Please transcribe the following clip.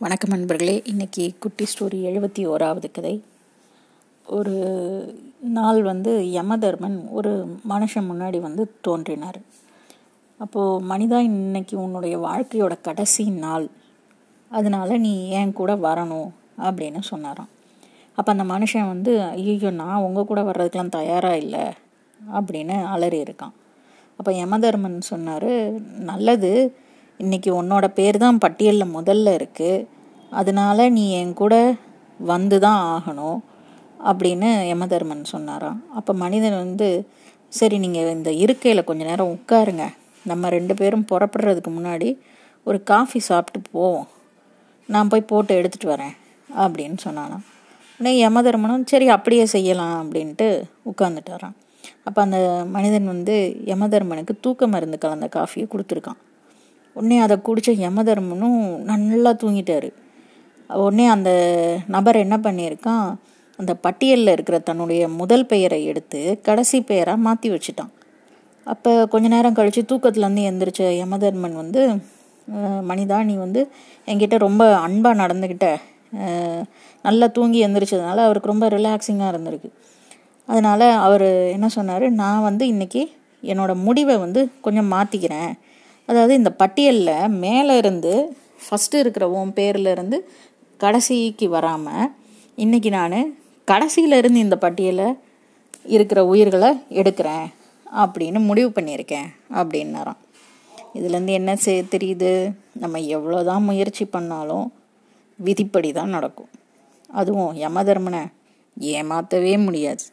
வணக்கம் நண்பர்களே. இன்றைக்கி குட்டி ஸ்டோரி எழுபத்தி ஓராவது கதை. ஒரு நாள் வந்து யமதர்மன் ஒரு மனுஷன் முன்னாடி வந்து தோன்றினார். அப்போது மனிதா இன்னைக்கு உன்னுடைய வாழ்க்கையோட கடைசி நாள். அதனால நீ ஏன் கூட வரணும் அப்படின்னு சொன்னாராம். அப்போ அந்த மனுஷன் வந்து ஐயோ நான் உங்கள் கூட வர்றதுக்கெலாம் தயாராக இல்லை அப்படின்னு அலறி இருக்கான் அப்போ யமதர்மன் சொன்னார் நல்லது இன்றைக்கி உன்னோட பேர் தான் பட்டியலில் முதல்ல இருக்குது அதனால நீ என் கூட வந்து தான் ஆகணும் அப்படின்னு யமதர்மன் சொன்னாராம். அப்போ மனிதன் வந்து சரி நீங்கள் இந்த இருக்கையில் கொஞ்ச நேரம் உட்காருங்க. நம்ம ரெண்டு பேரும் புறப்படுறதுக்கு முன்னாடி ஒரு காஃபி சாப்பிட்டு போவோம். நான் போய் போட்டு எடுத்துகிட்டு வரேன் அப்படின்னு சொன்னானாம் உடனே யமதர்மனும் சரி அப்படியே செய்யலாம் அப்படின்ட்டு உட்காந்துட்டாரான் அப்போ அந்த மனிதன் வந்து யமதர்மனுக்கு தூக்க மருந்து கலந்த காஃபியை கொடுத்துருக்கான். உடனே அதை குடித்த யமதர்மனும் நல்லா தூங்கிட்டாரு. உடனே அந்த நபர் என்ன பண்ணியிருக்கான்? அந்த பட்டியலில் இருக்கிற தன்னுடைய முதல் பெயரை எடுத்து கடைசி பெயராக மாற்றி வச்சுட்டான். அப்போ கொஞ்ச நேரம் கழித்து தூக்கத்துலேருந்து எந்திரிச்ச யமதர்மன் வந்து மனிதா நீ வந்து என்கிட்ட ரொம்ப அன்பாக நடந்துக்கிட்ட நல்லா தூங்கி எந்திரிச்சதுனால அவருக்கு ரொம்ப ரிலாக்ஸிங்காக இருந்திருக்கு. அதனால் அவர் என்ன சொன்னார்? நான் வந்து இன்றைக்கி என்னோடய முடிவை வந்து கொஞ்சம் மாற்றிக்கிறேன் அதாவது இந்த பட்டியலில் மேலே இருந்து ஃபஸ்ட்டு இருக்கிற உன் பேரில் இருந்து கடைசிக்கு வராமல் இன்றைக்கி நான் கடைசியில் இருந்து இந்த பட்டியலை இருக்கிற உயிர்களை எடுக்கிறேன் அப்படின்னு முடிவு பண்ணியிருக்கேன் அப்படின்னாராம். இதுலேருந்து என்ன செய்ய தெரியுது? நம்ம எவ்வளோதான் முயற்சி பண்ணாலும் விதிப்படி தான் நடக்கும். அதுவும் யமதர்மனை ஏமாற்றவே முடியாது.